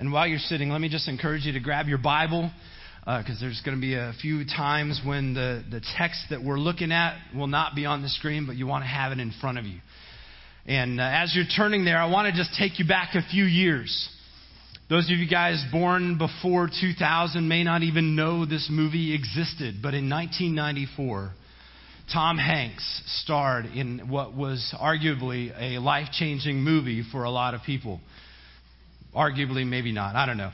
And while you're sitting, let me just encourage you to grab your Bible because uh, there's going to be a few times when the, the text that we're looking at will not be on the screen, but you want to have it in front of you. And uh, as you're turning there, I want to just take you back a few years. Those of you guys born before 2000 may not even know this movie existed, but in 1994, Tom Hanks starred in what was arguably a life changing movie for a lot of people. Arguably, maybe not. I don't know.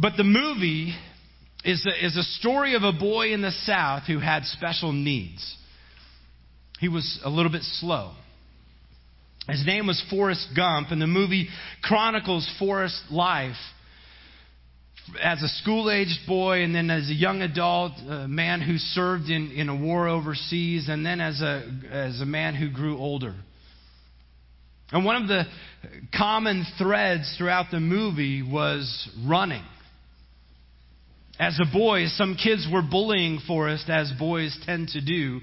But the movie is a, is a story of a boy in the South who had special needs. He was a little bit slow. His name was Forrest Gump, and the movie chronicles Forrest's life as a school aged boy, and then as a young adult, a man who served in, in a war overseas, and then as a, as a man who grew older. And one of the common threads throughout the movie was running. As a boy, some kids were bullying Forrest, as boys tend to do,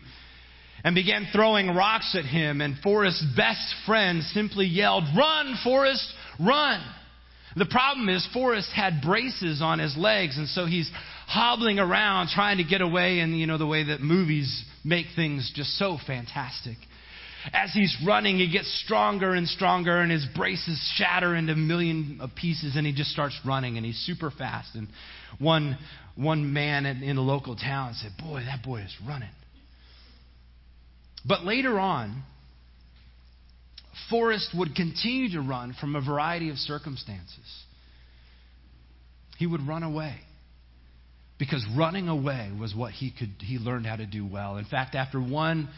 and began throwing rocks at him. And Forrest's best friend simply yelled, Run, Forrest, run! The problem is, Forrest had braces on his legs, and so he's hobbling around trying to get away in, you know, the way that movies make things just so fantastic. As he's running, he gets stronger and stronger, and his braces shatter into a million pieces, and he just starts running, and he's super fast. And one, one man in, in the local town said, Boy, that boy is running. But later on, Forrest would continue to run from a variety of circumstances. He would run away because running away was what he could he learned how to do well. In fact, after one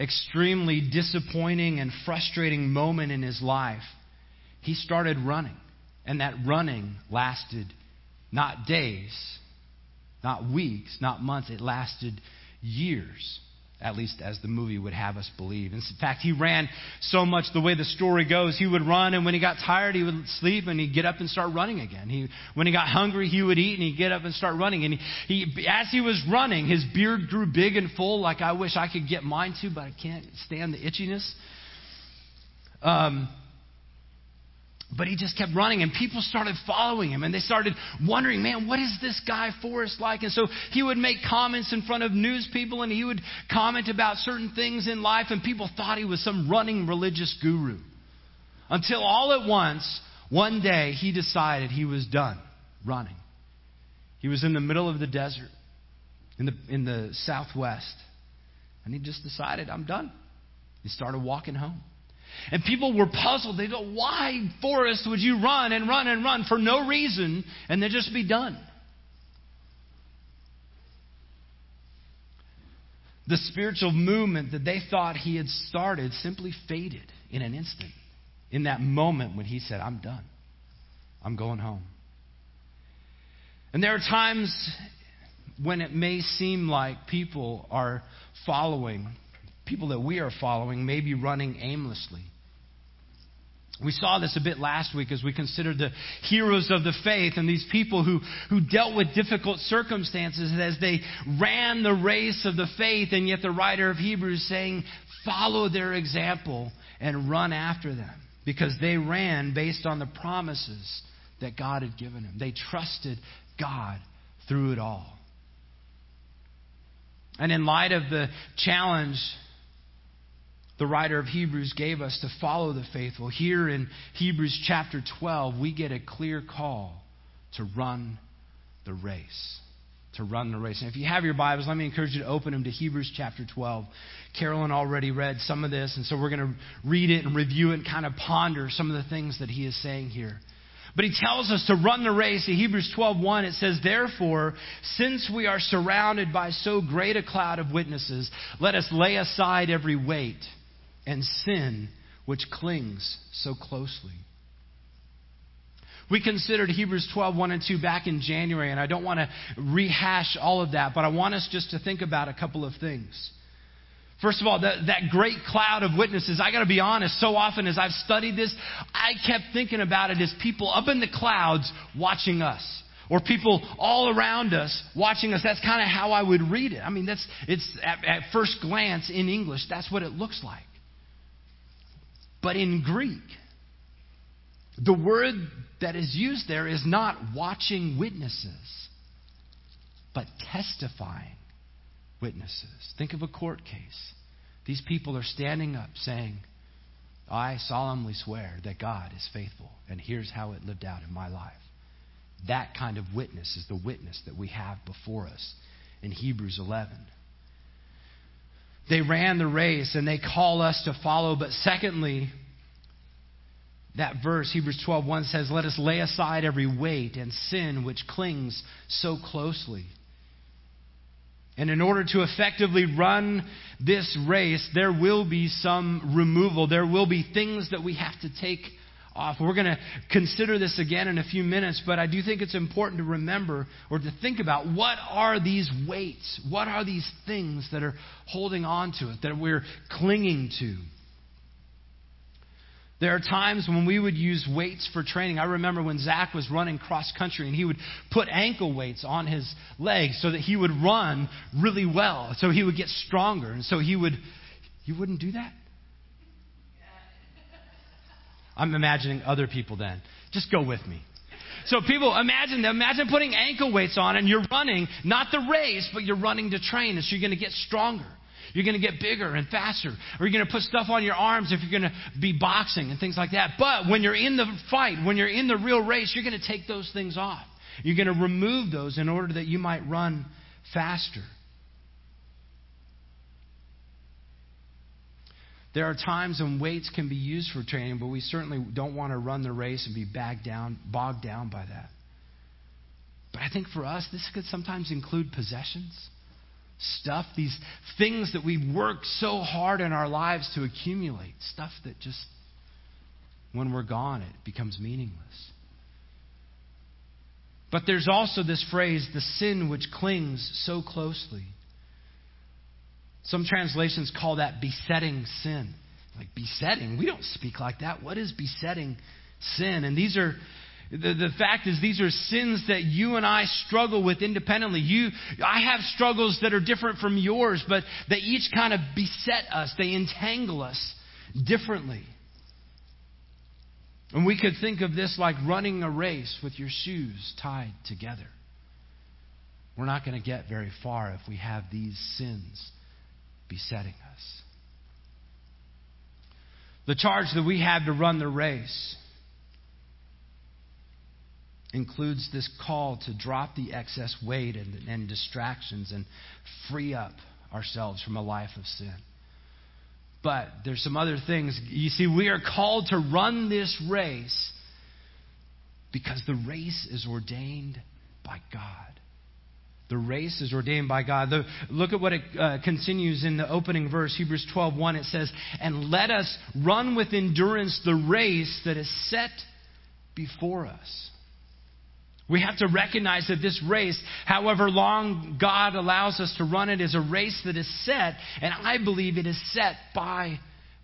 extremely disappointing and frustrating moment in his life, he started running. And that running lasted not days, not weeks, not months, it lasted years at least as the movie would have us believe. In fact, he ran so much the way the story goes, he would run, and when he got tired, he would sleep, and he'd get up and start running again. He, when he got hungry, he would eat, and he'd get up and start running. And he, he, as he was running, his beard grew big and full, like I wish I could get mine to, but I can't stand the itchiness. Um, but he just kept running, and people started following him, and they started wondering, man, what is this guy Forrest like? And so he would make comments in front of news people, and he would comment about certain things in life, and people thought he was some running religious guru. Until all at once, one day, he decided he was done running. He was in the middle of the desert, in the, in the southwest, and he just decided, I'm done. He started walking home. And people were puzzled. They go, why, Forrest, would you run and run and run for no reason and then just be done? The spiritual movement that they thought he had started simply faded in an instant. In that moment when he said, I'm done. I'm going home. And there are times when it may seem like people are following people that we are following may be running aimlessly. We saw this a bit last week as we considered the heroes of the faith and these people who, who dealt with difficult circumstances as they ran the race of the faith, and yet the writer of Hebrews saying, follow their example and run after them because they ran based on the promises that God had given them. They trusted God through it all. And in light of the challenge the writer of Hebrews gave us to follow the faithful. Here in Hebrews chapter 12, we get a clear call to run the race. To run the race. And if you have your Bibles, let me encourage you to open them to Hebrews chapter 12. Carolyn already read some of this, and so we're going to read it and review it and kind of ponder some of the things that he is saying here. But he tells us to run the race. In Hebrews 12:1 it says, "Therefore, since we are surrounded by so great a cloud of witnesses, let us lay aside every weight and sin which clings so closely. We considered Hebrews 12, 1 and 2 back in January, and I don't want to rehash all of that, but I want us just to think about a couple of things. First of all, that, that great cloud of witnesses, I got to be honest, so often as I've studied this, I kept thinking about it as people up in the clouds watching us. Or people all around us watching us. That's kind of how I would read it. I mean, that's, it's at, at first glance in English, that's what it looks like. But in Greek, the word that is used there is not watching witnesses, but testifying witnesses. Think of a court case. These people are standing up saying, I solemnly swear that God is faithful, and here's how it lived out in my life. That kind of witness is the witness that we have before us in Hebrews 11. They ran the race and they call us to follow, but secondly, that verse, Hebrews 12:1 says, "Let us lay aside every weight and sin which clings so closely." And in order to effectively run this race, there will be some removal. There will be things that we have to take off. We're going to consider this again in a few minutes, but I do think it's important to remember or to think about what are these weights? What are these things that are holding on to it, that we're clinging to? There are times when we would use weights for training. I remember when Zach was running cross country and he would put ankle weights on his legs so that he would run really well, so he would get stronger. And so he would, you wouldn't do that? I'm imagining other people then. Just go with me. So people, imagine imagine putting ankle weights on and you're running, not the race, but you're running to train, and so you're going to get stronger. You're going to get bigger and faster. Or you're going to put stuff on your arms if you're going to be boxing and things like that. But when you're in the fight, when you're in the real race, you're going to take those things off. You're going to remove those in order that you might run faster. There are times when weights can be used for training, but we certainly don't want to run the race and be bagged down, bogged down by that. But I think for us, this could sometimes include possessions stuff, these things that we work so hard in our lives to accumulate, stuff that just, when we're gone, it becomes meaningless. But there's also this phrase, the sin which clings so closely. Some translations call that besetting sin. Like besetting, we don't speak like that. What is besetting sin? And these are the, the fact is, these are sins that you and I struggle with independently. You, I have struggles that are different from yours, but they each kind of beset us. They entangle us differently. And we could think of this like running a race with your shoes tied together. We're not going to get very far if we have these sins besetting us. The charge that we have to run the race includes this call to drop the excess weight and, and, distractions and free up ourselves from a life of sin. But there's some other things. You see, we are called to run this race because the race is ordained by God. The race is ordained by God. The, look at what it uh, continues in the opening verse, Hebrews 12:1. It says, "And let us run with endurance the race that is set before us." We have to recognize that this race, however long God allows us to run it, is a race that is set, and I believe it is set by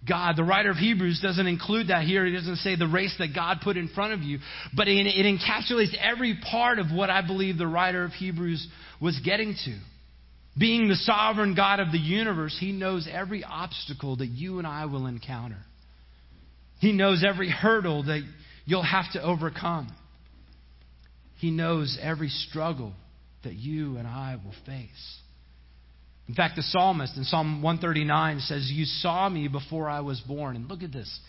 God. The writer of Hebrews doesn't include that here. He doesn't say the race that God put in front of you, but it encapsulates every part of what I believe the writer of Hebrews was getting to. Being the sovereign God of the universe, He knows every obstacle that you and I will encounter. He knows every hurdle that you'll have to overcome. He knows every struggle that you and I will face. In fact, the psalmist in Psalm 139 says, You saw me before I was born. And look at this.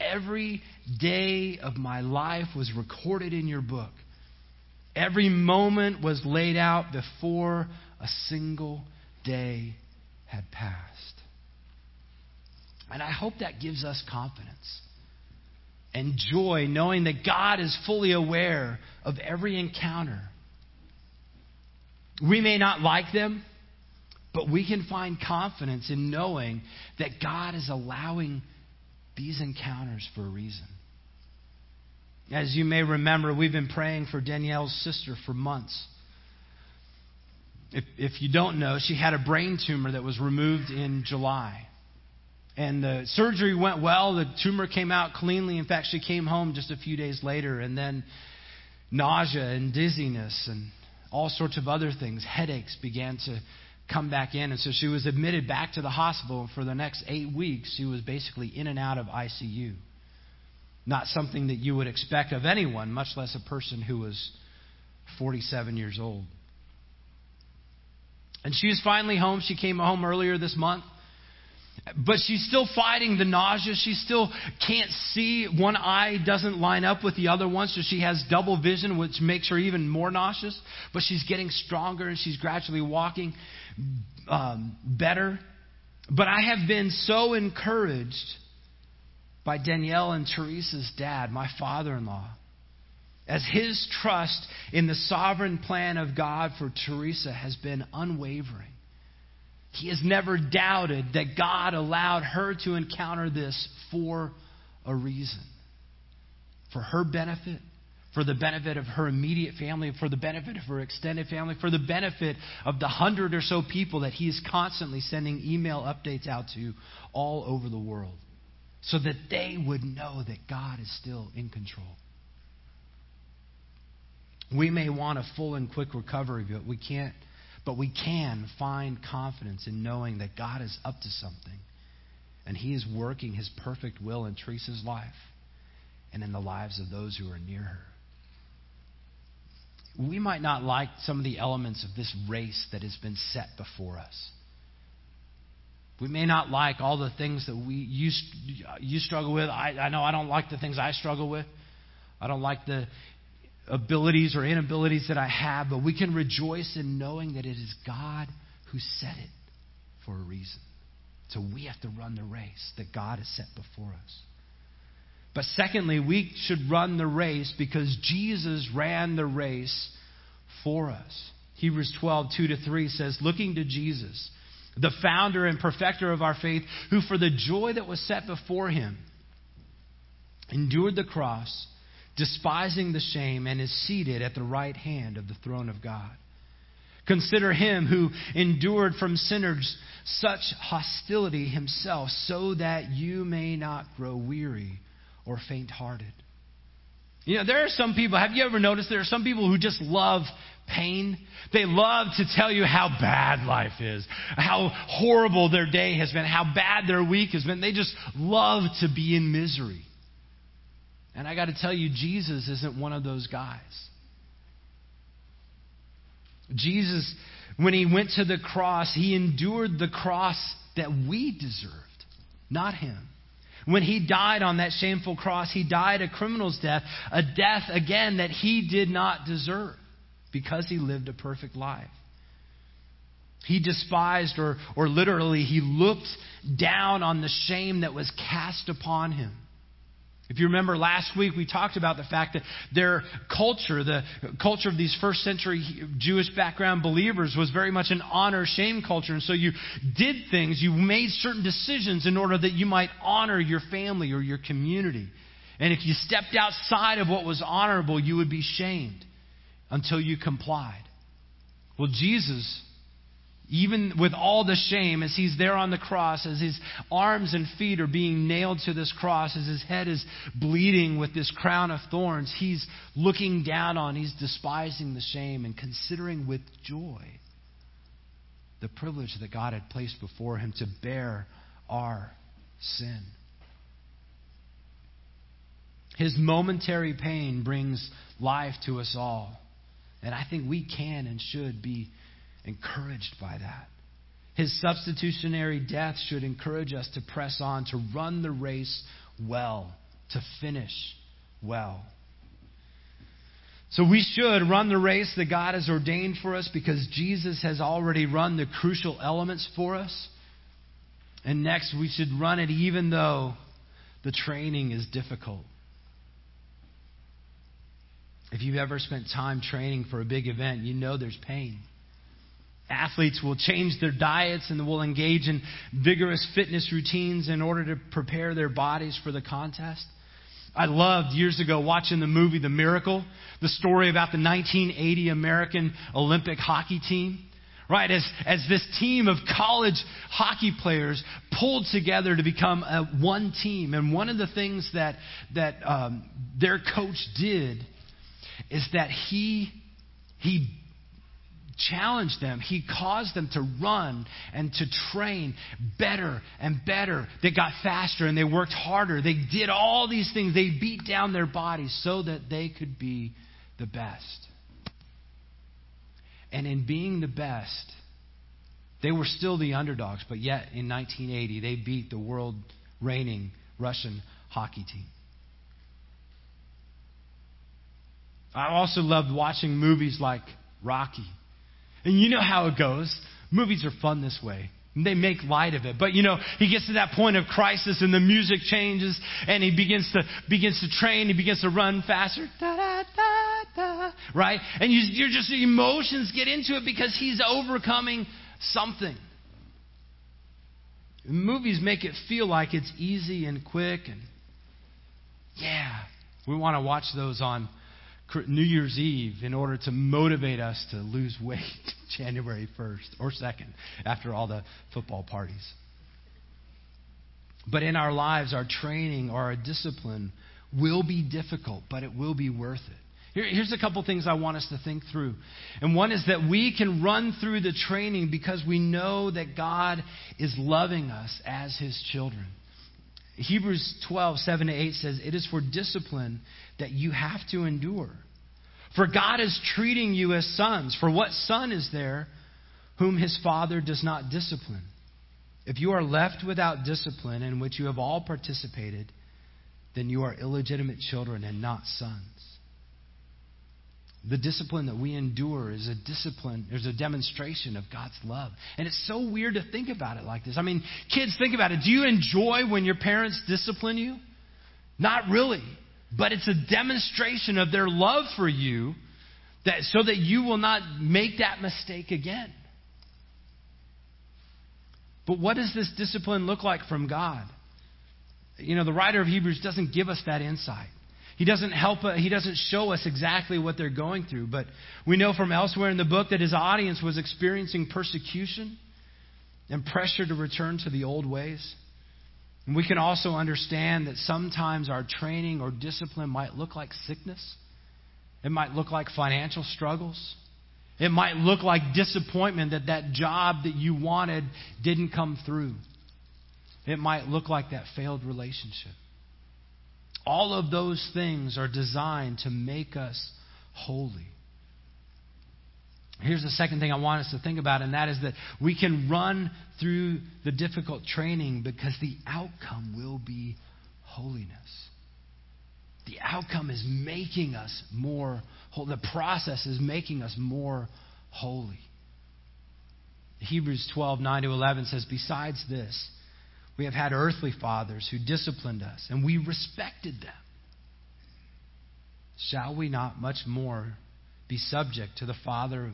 Every day of my life was recorded in your book. Every moment was laid out before a single day had passed. And I hope that gives us confidence and joy knowing that God is fully aware of every encounter. We may not like them, but we can find confidence in knowing that God is allowing these encounters for a reason. As you may remember, we've been praying for Danielle's sister for months. If, if you don't know, she had a brain tumor that was removed in July. And the surgery went well. The tumor came out cleanly. In fact, she came home just a few days later, and then nausea and dizziness and all sorts of other things, headaches began to come back in. And so she was admitted back to the hospital. And For the next eight weeks, she was basically in and out of ICU. Not something that you would expect of anyone, much less a person who was 47 years old. And she was finally home. She came home earlier this month. But she's still fighting the nausea. She still can't see. One eye doesn't line up with the other one, so she has double vision, which makes her even more nauseous. But she's getting stronger and she's gradually walking um, better. But I have been so encouraged by Danielle and Teresa's dad, my father in law, as his trust in the sovereign plan of God for Teresa has been unwavering. He has never doubted that God allowed her to encounter this for a reason. For her benefit, for the benefit of her immediate family, for the benefit of her extended family, for the benefit of the hundred or so people that he is constantly sending email updates out to all over the world, so that they would know that God is still in control. We may want a full and quick recovery, but we can't. But we can find confidence in knowing that God is up to something, and He is working His perfect will in Teresa's life and in the lives of those who are near her. We might not like some of the elements of this race that has been set before us. We may not like all the things that we you, you struggle with. I, I know I don't like the things I struggle with. I don't like the abilities or inabilities that I have, but we can rejoice in knowing that it is God who set it for a reason. So we have to run the race that God has set before us. But secondly, we should run the race because Jesus ran the race for us. Hebrews 12, 2 to 3 says, Looking to Jesus, the founder and perfecter of our faith, who for the joy that was set before him endured the cross despising the shame, and is seated at the right hand of the throne of God. Consider him who endured from sinners such hostility himself, so that you may not grow weary or faint hearted. You know, there are some people, have you ever noticed there are some people who just love pain? They love to tell you how bad life is, how horrible their day has been, how bad their week has been. They just love to be in misery. And I got to tell you, Jesus isn't one of those guys. Jesus, when he went to the cross, he endured the cross that we deserved, not him. When he died on that shameful cross, he died a criminal's death, a death, again, that he did not deserve because he lived a perfect life. He despised, or, or literally, he looked down on the shame that was cast upon him. If you remember last week, we talked about the fact that their culture, the culture of these first century Jewish background believers, was very much an honor shame culture. And so you did things, you made certain decisions in order that you might honor your family or your community. And if you stepped outside of what was honorable, you would be shamed until you complied. Well, Jesus even with all the shame, as he's there on the cross, as his arms and feet are being nailed to this cross, as his head is bleeding with this crown of thorns, he's looking down on, he's despising the shame and considering with joy the privilege that God had placed before him to bear our sin. His momentary pain brings life to us all. And I think we can and should be encouraged by that. His substitutionary death should encourage us to press on, to run the race well, to finish well. So we should run the race that God has ordained for us because Jesus has already run the crucial elements for us. And next, we should run it even though the training is difficult. If you've ever spent time training for a big event, you know there's pain. Athletes will change their diets and will engage in vigorous fitness routines in order to prepare their bodies for the contest. I loved years ago watching the movie The Miracle, the story about the 1980 American Olympic hockey team. Right, as, as this team of college hockey players pulled together to become a, one team. And one of the things that, that um, their coach did is that he, he challenged them. He caused them to run and to train better and better. They got faster and they worked harder. They did all these things. They beat down their bodies so that they could be the best. And in being the best, they were still the underdogs, but yet in 1980, they beat the world reigning Russian hockey team. I also loved watching movies like Rocky. And you know how it goes. Movies are fun this way. They make light of it. But you know, he gets to that point of crisis and the music changes and he begins to begins to train, he begins to run faster. Da, da, da, right? And you, you're just emotions get into it because he's overcoming something. Movies make it feel like it's easy and quick and yeah, we want to watch those on New Year's Eve in order to motivate us to lose weight January 1st or 2nd after all the football parties. But in our lives, our training or our discipline will be difficult, but it will be worth it. Here, here's a couple things I want us to think through. And one is that we can run through the training because we know that God is loving us as His children. Hebrews 12, 7 to 8 says, It is for discipline that you have to endure. For God is treating you as sons. For what son is there whom his father does not discipline? If you are left without discipline in which you have all participated, then you are illegitimate children and not sons. The discipline that we endure is a discipline, there's a demonstration of God's love. And it's so weird to think about it like this. I mean, kids, think about it. Do you enjoy when your parents discipline you? Not really. But it's a demonstration of their love for you that, so that you will not make that mistake again. But what does this discipline look like from God? You know, the writer of Hebrews doesn't give us that insight. He doesn't help he doesn't show us exactly what they're going through, but we know from elsewhere in the book that his audience was experiencing persecution and pressure to return to the old ways. And we can also understand that sometimes our training or discipline might look like sickness. It might look like financial struggles. It might look like disappointment that that job that you wanted didn't come through. It might look like that failed relationship. All of those things are designed to make us holy. Here's the second thing I want us to think about, and that is that we can run through the difficult training because the outcome will be holiness. The outcome is making us more holy. The process is making us more holy. Hebrews 12, 9 to 11 says, Besides this, we have had earthly fathers who disciplined us, and we respected them. Shall we not much more be subject to the Father of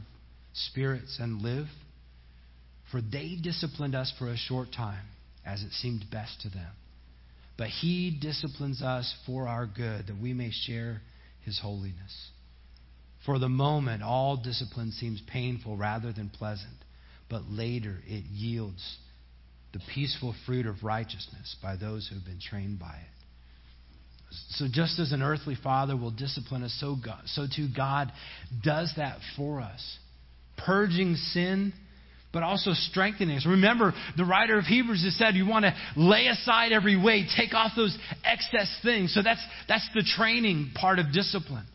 spirits and live? For they disciplined us for a short time, as it seemed best to them. But He disciplines us for our good, that we may share His holiness. For the moment, all discipline seems painful rather than pleasant, but later it yields the peaceful fruit of righteousness by those who have been trained by it. So, just as an earthly father will discipline us, so, God, so too God does that for us, purging sin, but also strengthening us. Remember, the writer of Hebrews has said you want to lay aside every weight, take off those excess things. So, that's, that's the training part of discipline.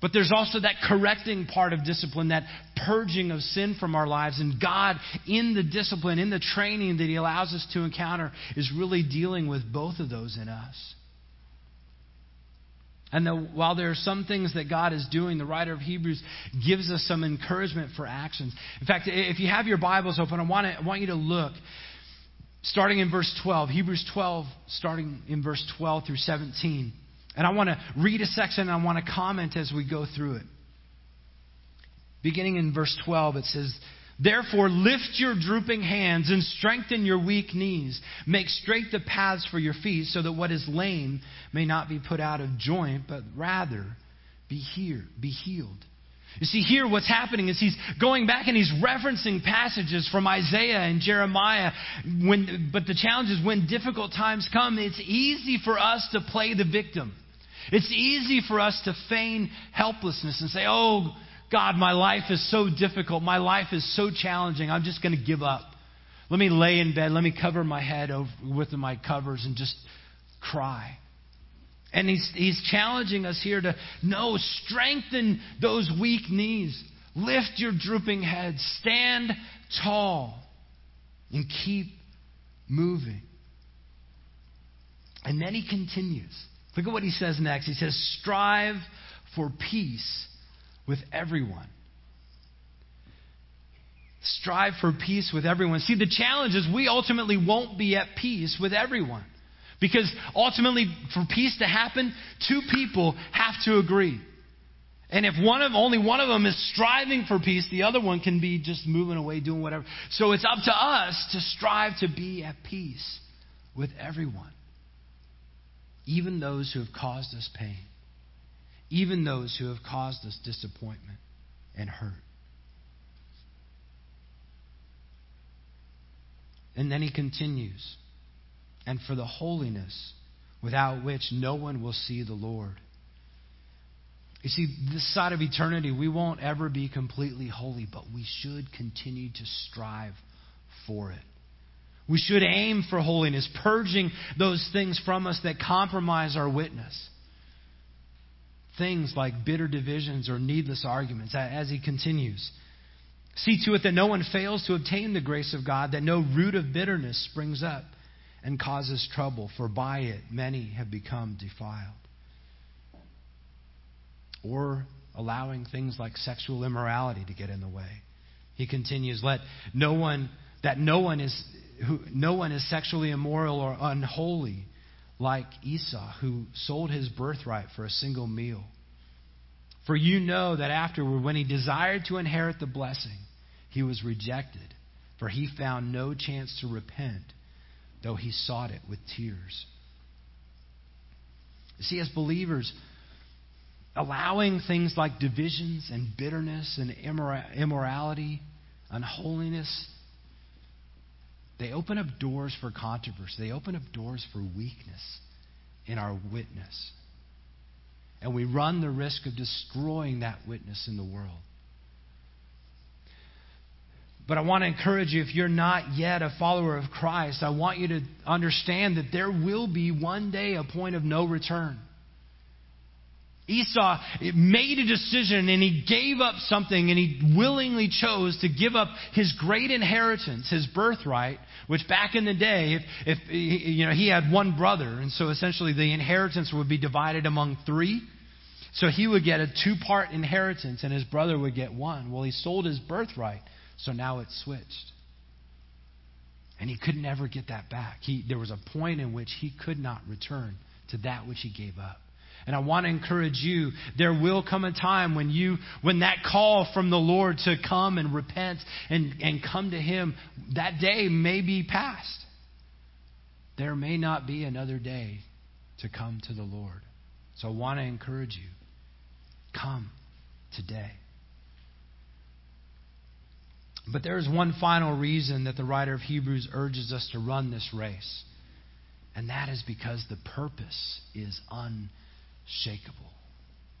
But there's also that correcting part of discipline, that purging of sin from our lives. And God, in the discipline, in the training that He allows us to encounter, is really dealing with both of those in us. And the, while there are some things that God is doing, the writer of Hebrews gives us some encouragement for actions. In fact, if you have your Bibles open, I want, to, I want you to look, starting in verse 12, Hebrews 12, starting in verse 12 through 17. And I want to read a section and I want to comment as we go through it. Beginning in verse 12, it says, Therefore, lift your drooping hands and strengthen your weak knees. Make straight the paths for your feet, so that what is lame may not be put out of joint, but rather be here, be healed. You see, here what's happening is he's going back and he's referencing passages from Isaiah and Jeremiah. When, but the challenge is when difficult times come, it's easy for us to play the victim. It's easy for us to feign helplessness and say, oh, God, my life is so difficult. My life is so challenging. I'm just going to give up. Let me lay in bed. Let me cover my head over, with my covers and just cry. And he's, he's challenging us here to no, strengthen those weak knees. Lift your drooping head. Stand tall and keep moving. And then he continues. Look at what he says next. He says, Strive for peace with everyone. Strive for peace with everyone. See, the challenge is we ultimately won't be at peace with everyone. Because ultimately, for peace to happen, two people have to agree. And if one of only one of them is striving for peace, the other one can be just moving away, doing whatever. So it's up to us to strive to be at peace with everyone, even those who have caused us pain, even those who have caused us disappointment and hurt. And then he continues, and for the holiness without which no one will see the Lord. You see, this side of eternity, we won't ever be completely holy, but we should continue to strive for it. We should aim for holiness, purging those things from us that compromise our witness. Things like bitter divisions or needless arguments, as he continues. See to it that no one fails to obtain the grace of God, that no root of bitterness springs up and causes trouble, for by it many have become defiled. Or allowing things like sexual immorality to get in the way. He continues, let no one that no one is who, no one is sexually immoral or unholy like Esau, who sold his birthright for a single meal. For you know that afterward, when he desired to inherit the blessing, he was rejected, for he found no chance to repent, though he sought it with tears. See, as believers, allowing things like divisions and bitterness and immorality, unholiness, they open up doors for controversy. They open up doors for weakness in our witness. And we run the risk of destroying that witness in the world. But I want to encourage you if you're not yet a follower of Christ, I want you to understand that there will be one day a point of no return. Esau made a decision and he gave up something and he willingly chose to give up his great inheritance, his birthright, which back in the day, if, if you know, he had one brother, and so essentially the inheritance would be divided among three. So he would get a two part inheritance and his brother would get one. Well, he sold his birthright so now it's switched. And he could never get that back. He, there was a point in which he could not return to that which he gave up. And I want to encourage you, there will come a time when you, when that call from the Lord to come and repent and, and come to Him, that day may be past. There may not be another day to come to the Lord. So I want to encourage you, come today. But there is one final reason that the writer of Hebrews urges us to run this race, and that is because the purpose is unshakable.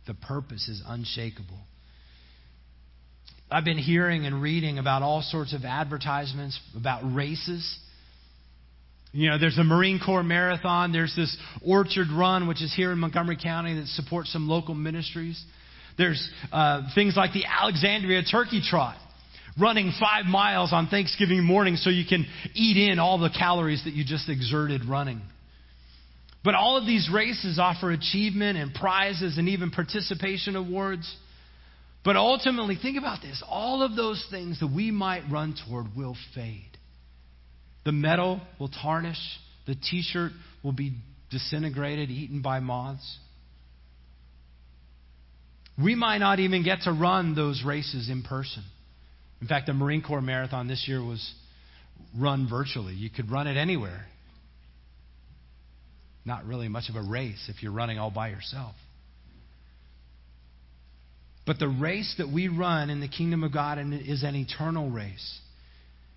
The purpose is unshakable. I've been hearing and reading about all sorts of advertisements about races. You know, there's a Marine Corps marathon. There's this Orchard Run, which is here in Montgomery County that supports some local ministries. There's uh, things like the Alexandria Turkey Trot running five miles on Thanksgiving morning so you can eat in all the calories that you just exerted running. But all of these races offer achievement and prizes and even participation awards. But ultimately, think about this all of those things that we might run toward will fade. The medal will tarnish, the t shirt will be disintegrated, eaten by moths. We might not even get to run those races in person. In fact, the Marine Corps Marathon this year was run virtually. You could run it anywhere. Not really much of a race if you're running all by yourself. But the race that we run in the kingdom of God is an eternal race.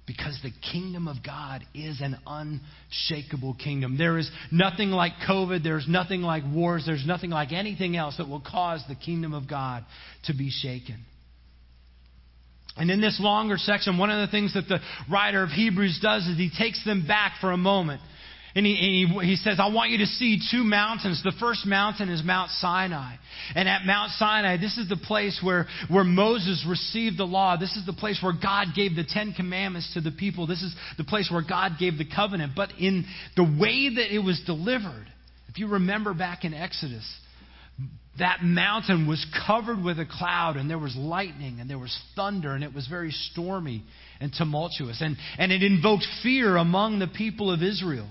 Because the kingdom of God is an unshakable kingdom. There is nothing like COVID. There's nothing like wars. There's nothing like anything else that will cause the kingdom of God to be shaken. And in this longer section, one of the things that the writer of Hebrews does is he takes them back for a moment. And he, he, he, says, I want you to see two mountains. The first mountain is Mount Sinai. And at Mount Sinai, this is the place where, where Moses received the law. This is the place where God gave the Ten Commandments to the people. This is the place where God gave the covenant. But in the way that it was delivered, if you remember back in Exodus, that mountain was covered with a cloud and there was lightning and there was thunder and it was very stormy and tumultuous. And, and it invoked fear among the people of Israel.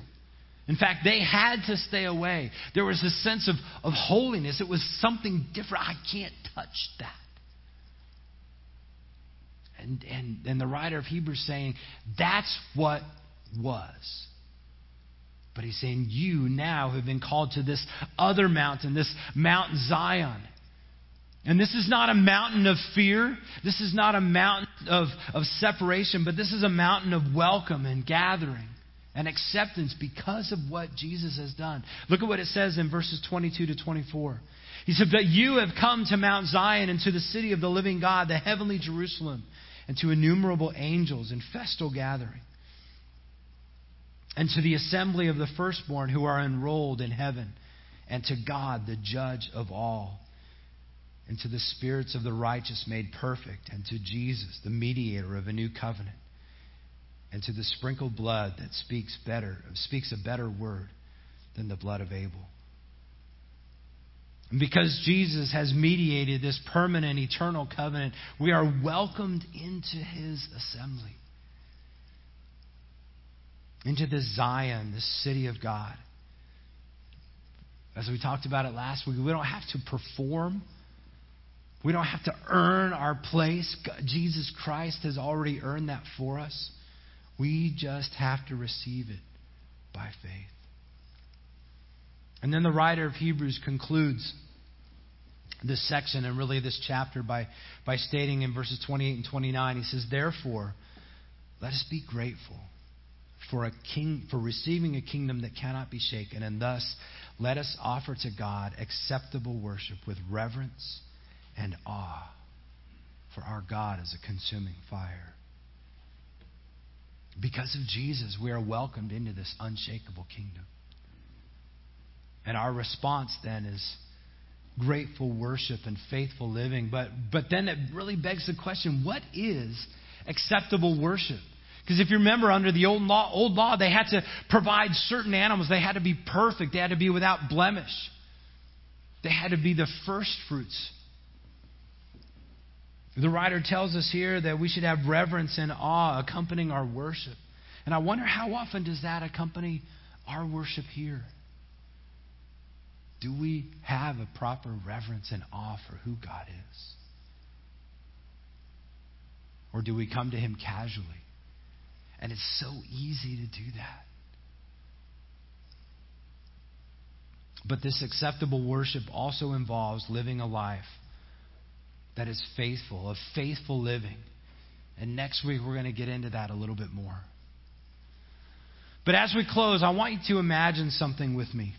In fact, they had to stay away. There was a sense of, of holiness. It was something different. I can't touch that. And, and, and the writer of Hebrews saying, that's what was. But he's saying, You now have been called to this other mountain, this Mount Zion. And this is not a mountain of fear. This is not a mountain of, of separation, but this is a mountain of welcome and gathering and acceptance because of what Jesus has done. Look at what it says in verses 22 to 24. He said, But you have come to Mount Zion and to the city of the living God, the heavenly Jerusalem, and to innumerable angels in festal gathering and to the assembly of the firstborn who are enrolled in heaven, and to God, the judge of all, and to the spirits of the righteous made perfect, and to Jesus, the mediator of a new covenant, and to the sprinkled blood that speaks better, speaks a better word than the blood of Abel. And because Jesus has mediated this permanent, eternal covenant, we are welcomed into his assembly into this Zion, the city of God. As we talked about it last week, we don't have to perform. We don't have to earn our place. Jesus Christ has already earned that for us. We just have to receive it by faith. And then the writer of Hebrews concludes this section and really this chapter by, by stating in verses 28 and 29, he says, Therefore, let us be grateful for a king for receiving a kingdom that cannot be shaken and thus let us offer to God acceptable worship with reverence and awe for our God is a consuming fire because of Jesus we are welcomed into this unshakable kingdom and our response then is grateful worship and faithful living but but then it really begs the question what is acceptable worship because if you remember, under the old law, old law, they had to provide certain animals. They had to be perfect. They had to be without blemish. They had to be the first fruits. The writer tells us here that we should have reverence and awe accompanying our worship. And I wonder how often does that accompany our worship here? Do we have a proper reverence and awe for who God is? Or do we come to Him casually? And it's so easy to do that. But this acceptable worship also involves living a life that is faithful, of faithful living. And next week, we're going to get into that a little bit more. But as we close, I want you to imagine something with me.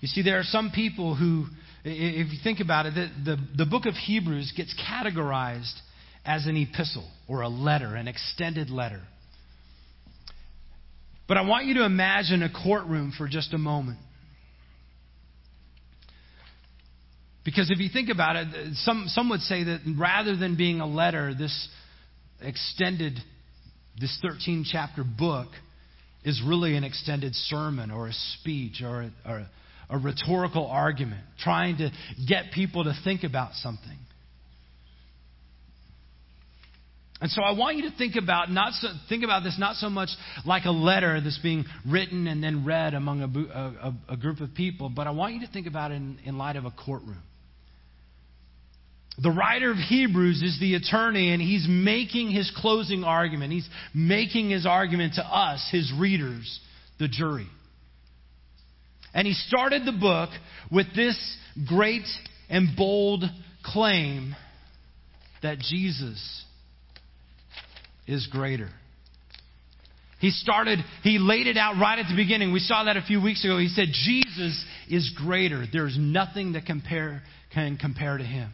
You see, there are some people who, if you think about it, the, the, the book of Hebrews gets categorized as an epistle or a letter, an extended letter. But I want you to imagine a courtroom for just a moment. Because if you think about it, some, some would say that rather than being a letter, this extended, this 13 chapter book is really an extended sermon or a speech or a, or a rhetorical argument, trying to get people to think about something. And so I want you to think about not so, think about this not so much like a letter that's being written and then read among a, a, a group of people, but I want you to think about it in, in light of a courtroom. The writer of Hebrews is the attorney, and he's making his closing argument. He's making his argument to us, his readers, the jury. And he started the book with this great and bold claim that Jesus is greater. He started, he laid it out right at the beginning. We saw that a few weeks ago. He said, Jesus is greater. There's nothing that compare, can compare to him.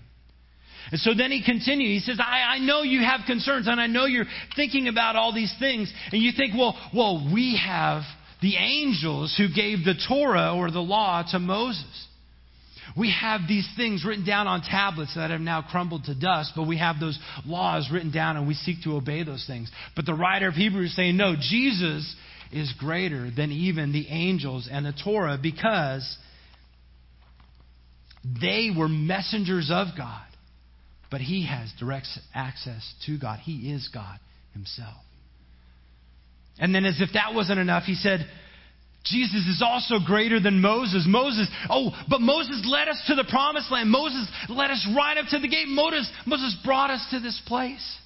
And so then he continues. He says, I, I know you have concerns and I know you're thinking about all these things. And you think, well, well, we have the angels who gave the Torah or the law to Moses. We have these things written down on tablets that have now crumbled to dust, but we have those laws written down and we seek to obey those things. But the writer of Hebrews is saying, no, Jesus is greater than even the angels and the Torah because they were messengers of God, but he has direct access to God. He is God himself. And then, as if that wasn't enough, he said, Jesus is also greater than Moses. Moses, oh, but Moses led us to the promised land. Moses led us right up to the gate. Moses, Moses brought us to this place.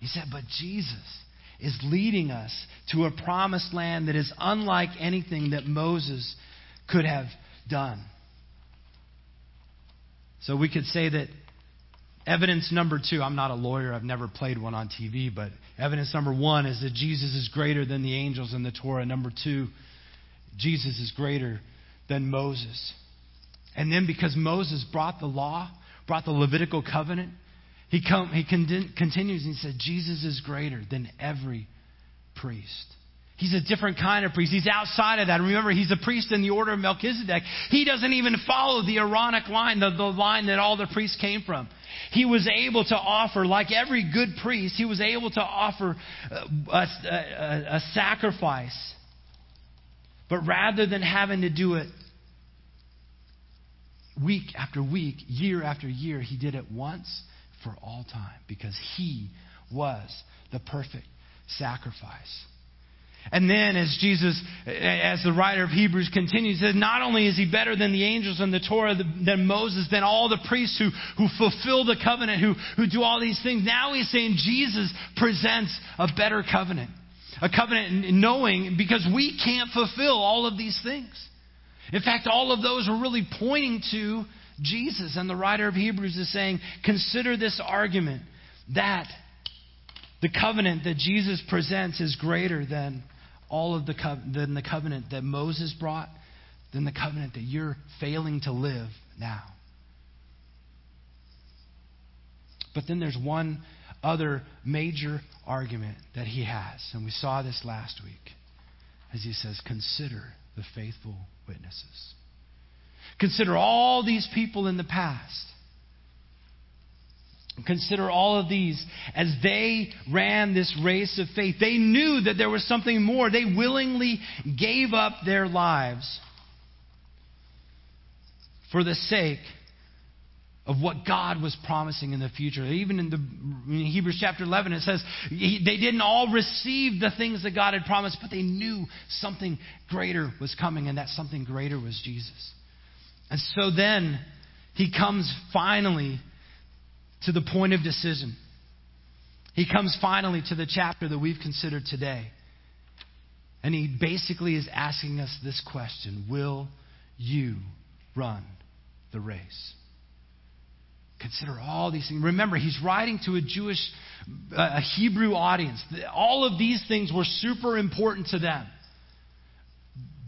He said, but Jesus is leading us to a promised land that is unlike anything that Moses could have done. So we could say that evidence number two, I'm not a lawyer, I've never played one on TV, but evidence number one is that Jesus is greater than the angels in the Torah. Number two, Jesus is greater than Moses. And then because Moses brought the law, brought the Levitical covenant, he, come, he con- continues and he said, Jesus is greater than every priest. He's a different kind of priest. He's outside of that. Remember, he's a priest in the order of Melchizedek. He doesn't even follow the Aaronic line, the, the line that all the priests came from. He was able to offer, like every good priest, he was able to offer a, a, a, a sacrifice. But rather than having to do it week after week, year after year, he did it once for all time because he was the perfect sacrifice. And then, as Jesus, as the writer of Hebrews continues, says, not only is he better than the angels and the Torah, than Moses, than all the priests who, who fulfill the covenant, who, who do all these things, now he's saying Jesus presents a better covenant. A covenant knowing, because we can't fulfill all of these things. In fact, all of those are really pointing to Jesus. And the writer of Hebrews is saying, consider this argument that the covenant that Jesus presents is greater than all of the co- than the covenant that Moses brought, than the covenant that you're failing to live now. But then there's one other major argument that he has, and we saw this last week, as he says, consider the faithful witnesses. Consider all these people in the past. Consider all of these as they ran this race of faith. They knew that there was something more. They willingly gave up their lives for the sake of what God was promising in the future. Even in, the, in Hebrews chapter 11, it says he, they didn't all receive the things that God had promised, but they knew something greater was coming, and that something greater was Jesus. And so then he comes finally to the point of decision. He comes finally to the chapter that we've considered today. And he basically is asking us this question Will you run the race? Consider all these things. Remember, he's writing to a Jewish, uh, a Hebrew audience. All of these things were super important to them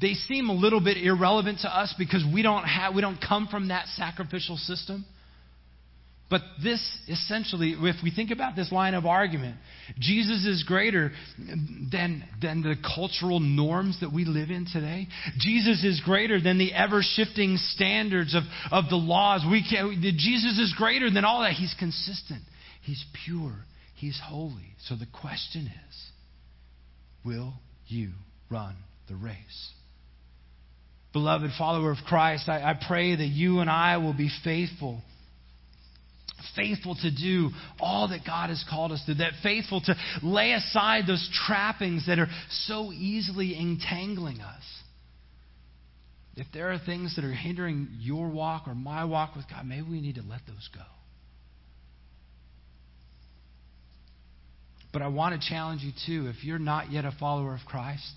they seem a little bit irrelevant to us because we don't have we don't come from that sacrificial system. But this essentially, if we think about this line of argument, Jesus is greater than, than the cultural norms that we live in today. Jesus is greater than the ever shifting standards of, of the laws. We can, Jesus is greater than all that. He's consistent, He's pure, He's holy. So the question is will you run the race? beloved follower of Christ, I, I pray that you and I will be faithful faithful to do all that God has called us to, that faithful to lay aside those trappings that are so easily entangling us. If there are things that are hindering your walk or my walk with God, maybe we need to let those go. But I want to challenge you too, if you're not yet a follower of Christ,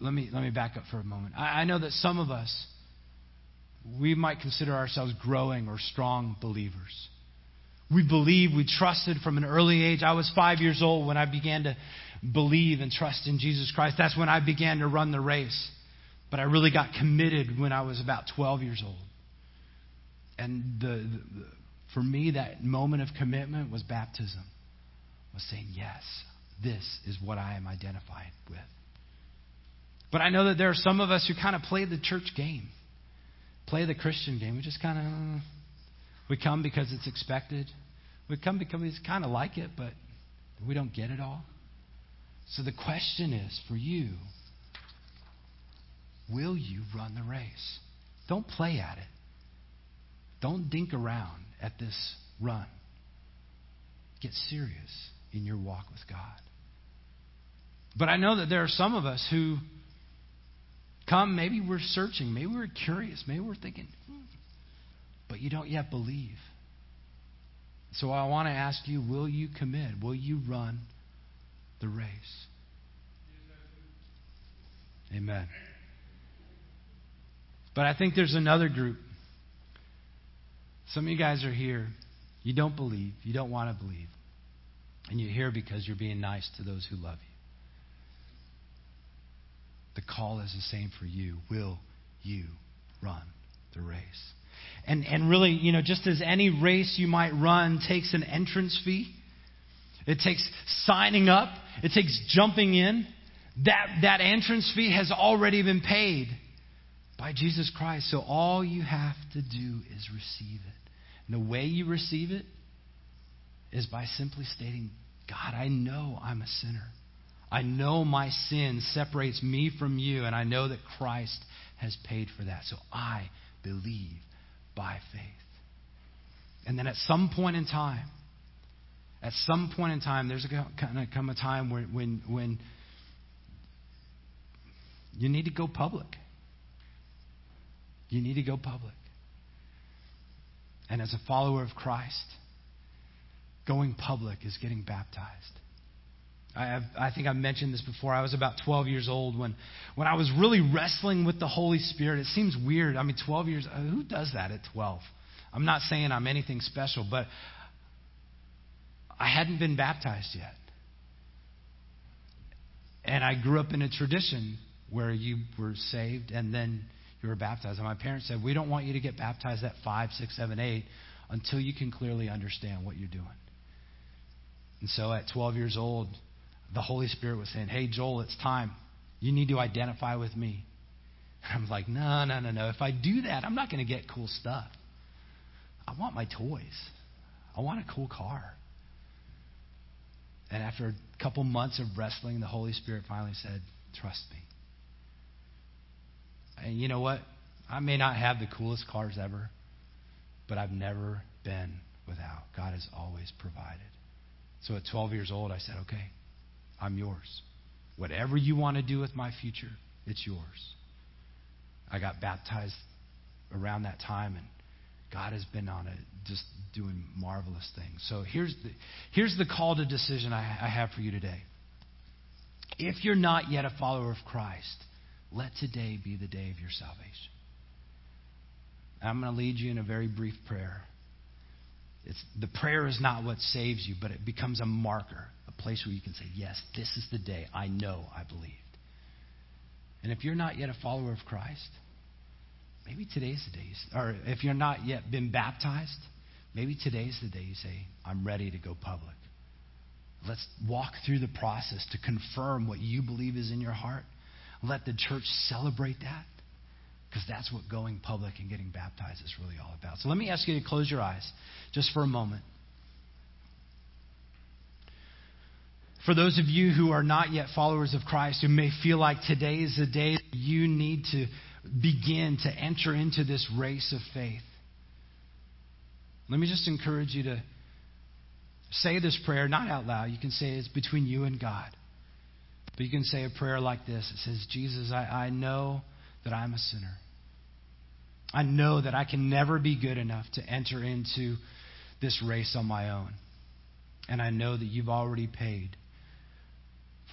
let me, let me back up for a moment. I, I know that some of us, we might consider ourselves growing or strong believers. We believe, we trusted from an early age. I was five years old when I began to believe and trust in Jesus Christ. That's when I began to run the race. But I really got committed when I was about 12 years old. And the, the, for me, that moment of commitment was baptism, was saying, yes, this is what I am identified with. But I know that there are some of us who kind of play the church game, play the Christian game. We just kind of, we come because it's expected. We come because we kind of like it, but we don't get it all. So the question is for you will you run the race? Don't play at it. Don't dink around at this run. Get serious in your walk with God. But I know that there are some of us who come, maybe we're searching, maybe we're curious, maybe we're thinking, hmm, but you don't yet believe. So I want to ask you will you commit? Will you run the race? Amen. But I think there's another group. Some of you guys are here. You don't believe. You don't want to believe. And you're here because you're being nice to those who love you. The call is the same for you. Will you run the race? And, and really, you know, just as any race you might run takes an entrance fee, it takes signing up, it takes jumping in. That, that entrance fee has already been paid by Jesus Christ. So all you have to do is receive it. And the way you receive it is by simply stating, God, I know I'm a sinner. I know my sin separates me from you, and I know that Christ has paid for that. So I believe by faith. And then at some point in time, at some point in time, there's going to come a time where, when, when you need to go public. You need to go public. And as a follower of Christ, going public is getting baptized. I, I think I've mentioned this before. I was about 12 years old when, when I was really wrestling with the Holy Spirit. It seems weird. I mean, 12 years, uh, who does that at 12? I'm not saying I'm anything special, but I hadn't been baptized yet. And I grew up in a tradition where you were saved and then you were baptized. And my parents said, We don't want you to get baptized at 5, 6, 7, 8 until you can clearly understand what you're doing. And so at 12 years old, the Holy Spirit was saying, Hey, Joel, it's time. You need to identify with me. And I'm like, No, no, no, no. If I do that, I'm not going to get cool stuff. I want my toys, I want a cool car. And after a couple months of wrestling, the Holy Spirit finally said, Trust me. And you know what? I may not have the coolest cars ever, but I've never been without. God has always provided. So at 12 years old, I said, okay, I'm yours. Whatever you want to do with my future, it's yours. I got baptized around that time, and God has been on it, just doing marvelous things. So here's the, here's the call to decision I, I have for you today. If you're not yet a follower of Christ, let today be the day of your salvation. I'm going to lead you in a very brief prayer. It's, the prayer is not what saves you, but it becomes a marker, place where you can say, Yes, this is the day I know I believed. And if you're not yet a follower of Christ, maybe today's the day. You, or if you're not yet been baptized, maybe today's the day you say, I'm ready to go public. Let's walk through the process to confirm what you believe is in your heart. Let the church celebrate that. Because that's what going public and getting baptized is really all about. So let me ask you to close your eyes just for a moment. For those of you who are not yet followers of Christ, who may feel like today is the day you need to begin to enter into this race of faith, let me just encourage you to say this prayer, not out loud. You can say it's between you and God. But you can say a prayer like this It says, Jesus, I, I know that I'm a sinner. I know that I can never be good enough to enter into this race on my own. And I know that you've already paid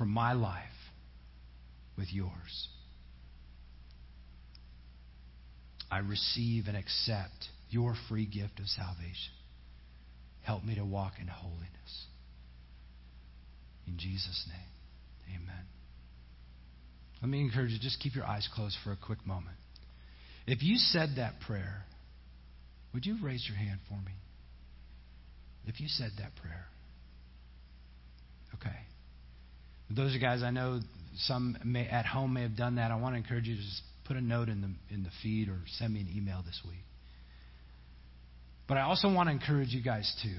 for my life with yours. I receive and accept your free gift of salvation. Help me to walk in holiness. In Jesus' name, amen. Let me encourage you, just keep your eyes closed for a quick moment. If you said that prayer, Would you raise your hand for me? If you said that prayer. Okay. Those are guys I know some may, at home may have done that. I want to encourage you to just put a note in the in the feed or send me an email this week. But I also want to encourage you guys to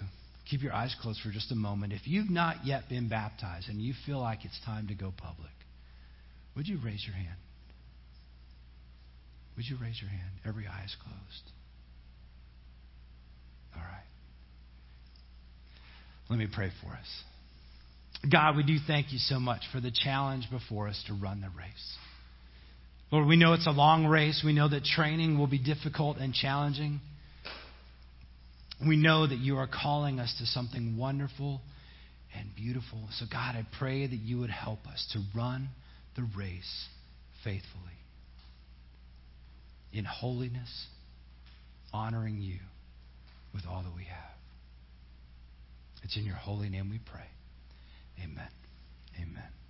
keep your eyes closed for just a moment. If you've not yet been baptized and you feel like it's time to go public, would you raise your hand? Would you raise your hand? Every eye is closed. All right. Let me pray for us. God, we do thank you so much for the challenge before us to run the race. Lord, we know it's a long race. We know that training will be difficult and challenging. We know that you are calling us to something wonderful and beautiful. So, God, I pray that you would help us to run the race faithfully in holiness, honoring you with all that we have. It's in your holy name we pray. Amen. Amen.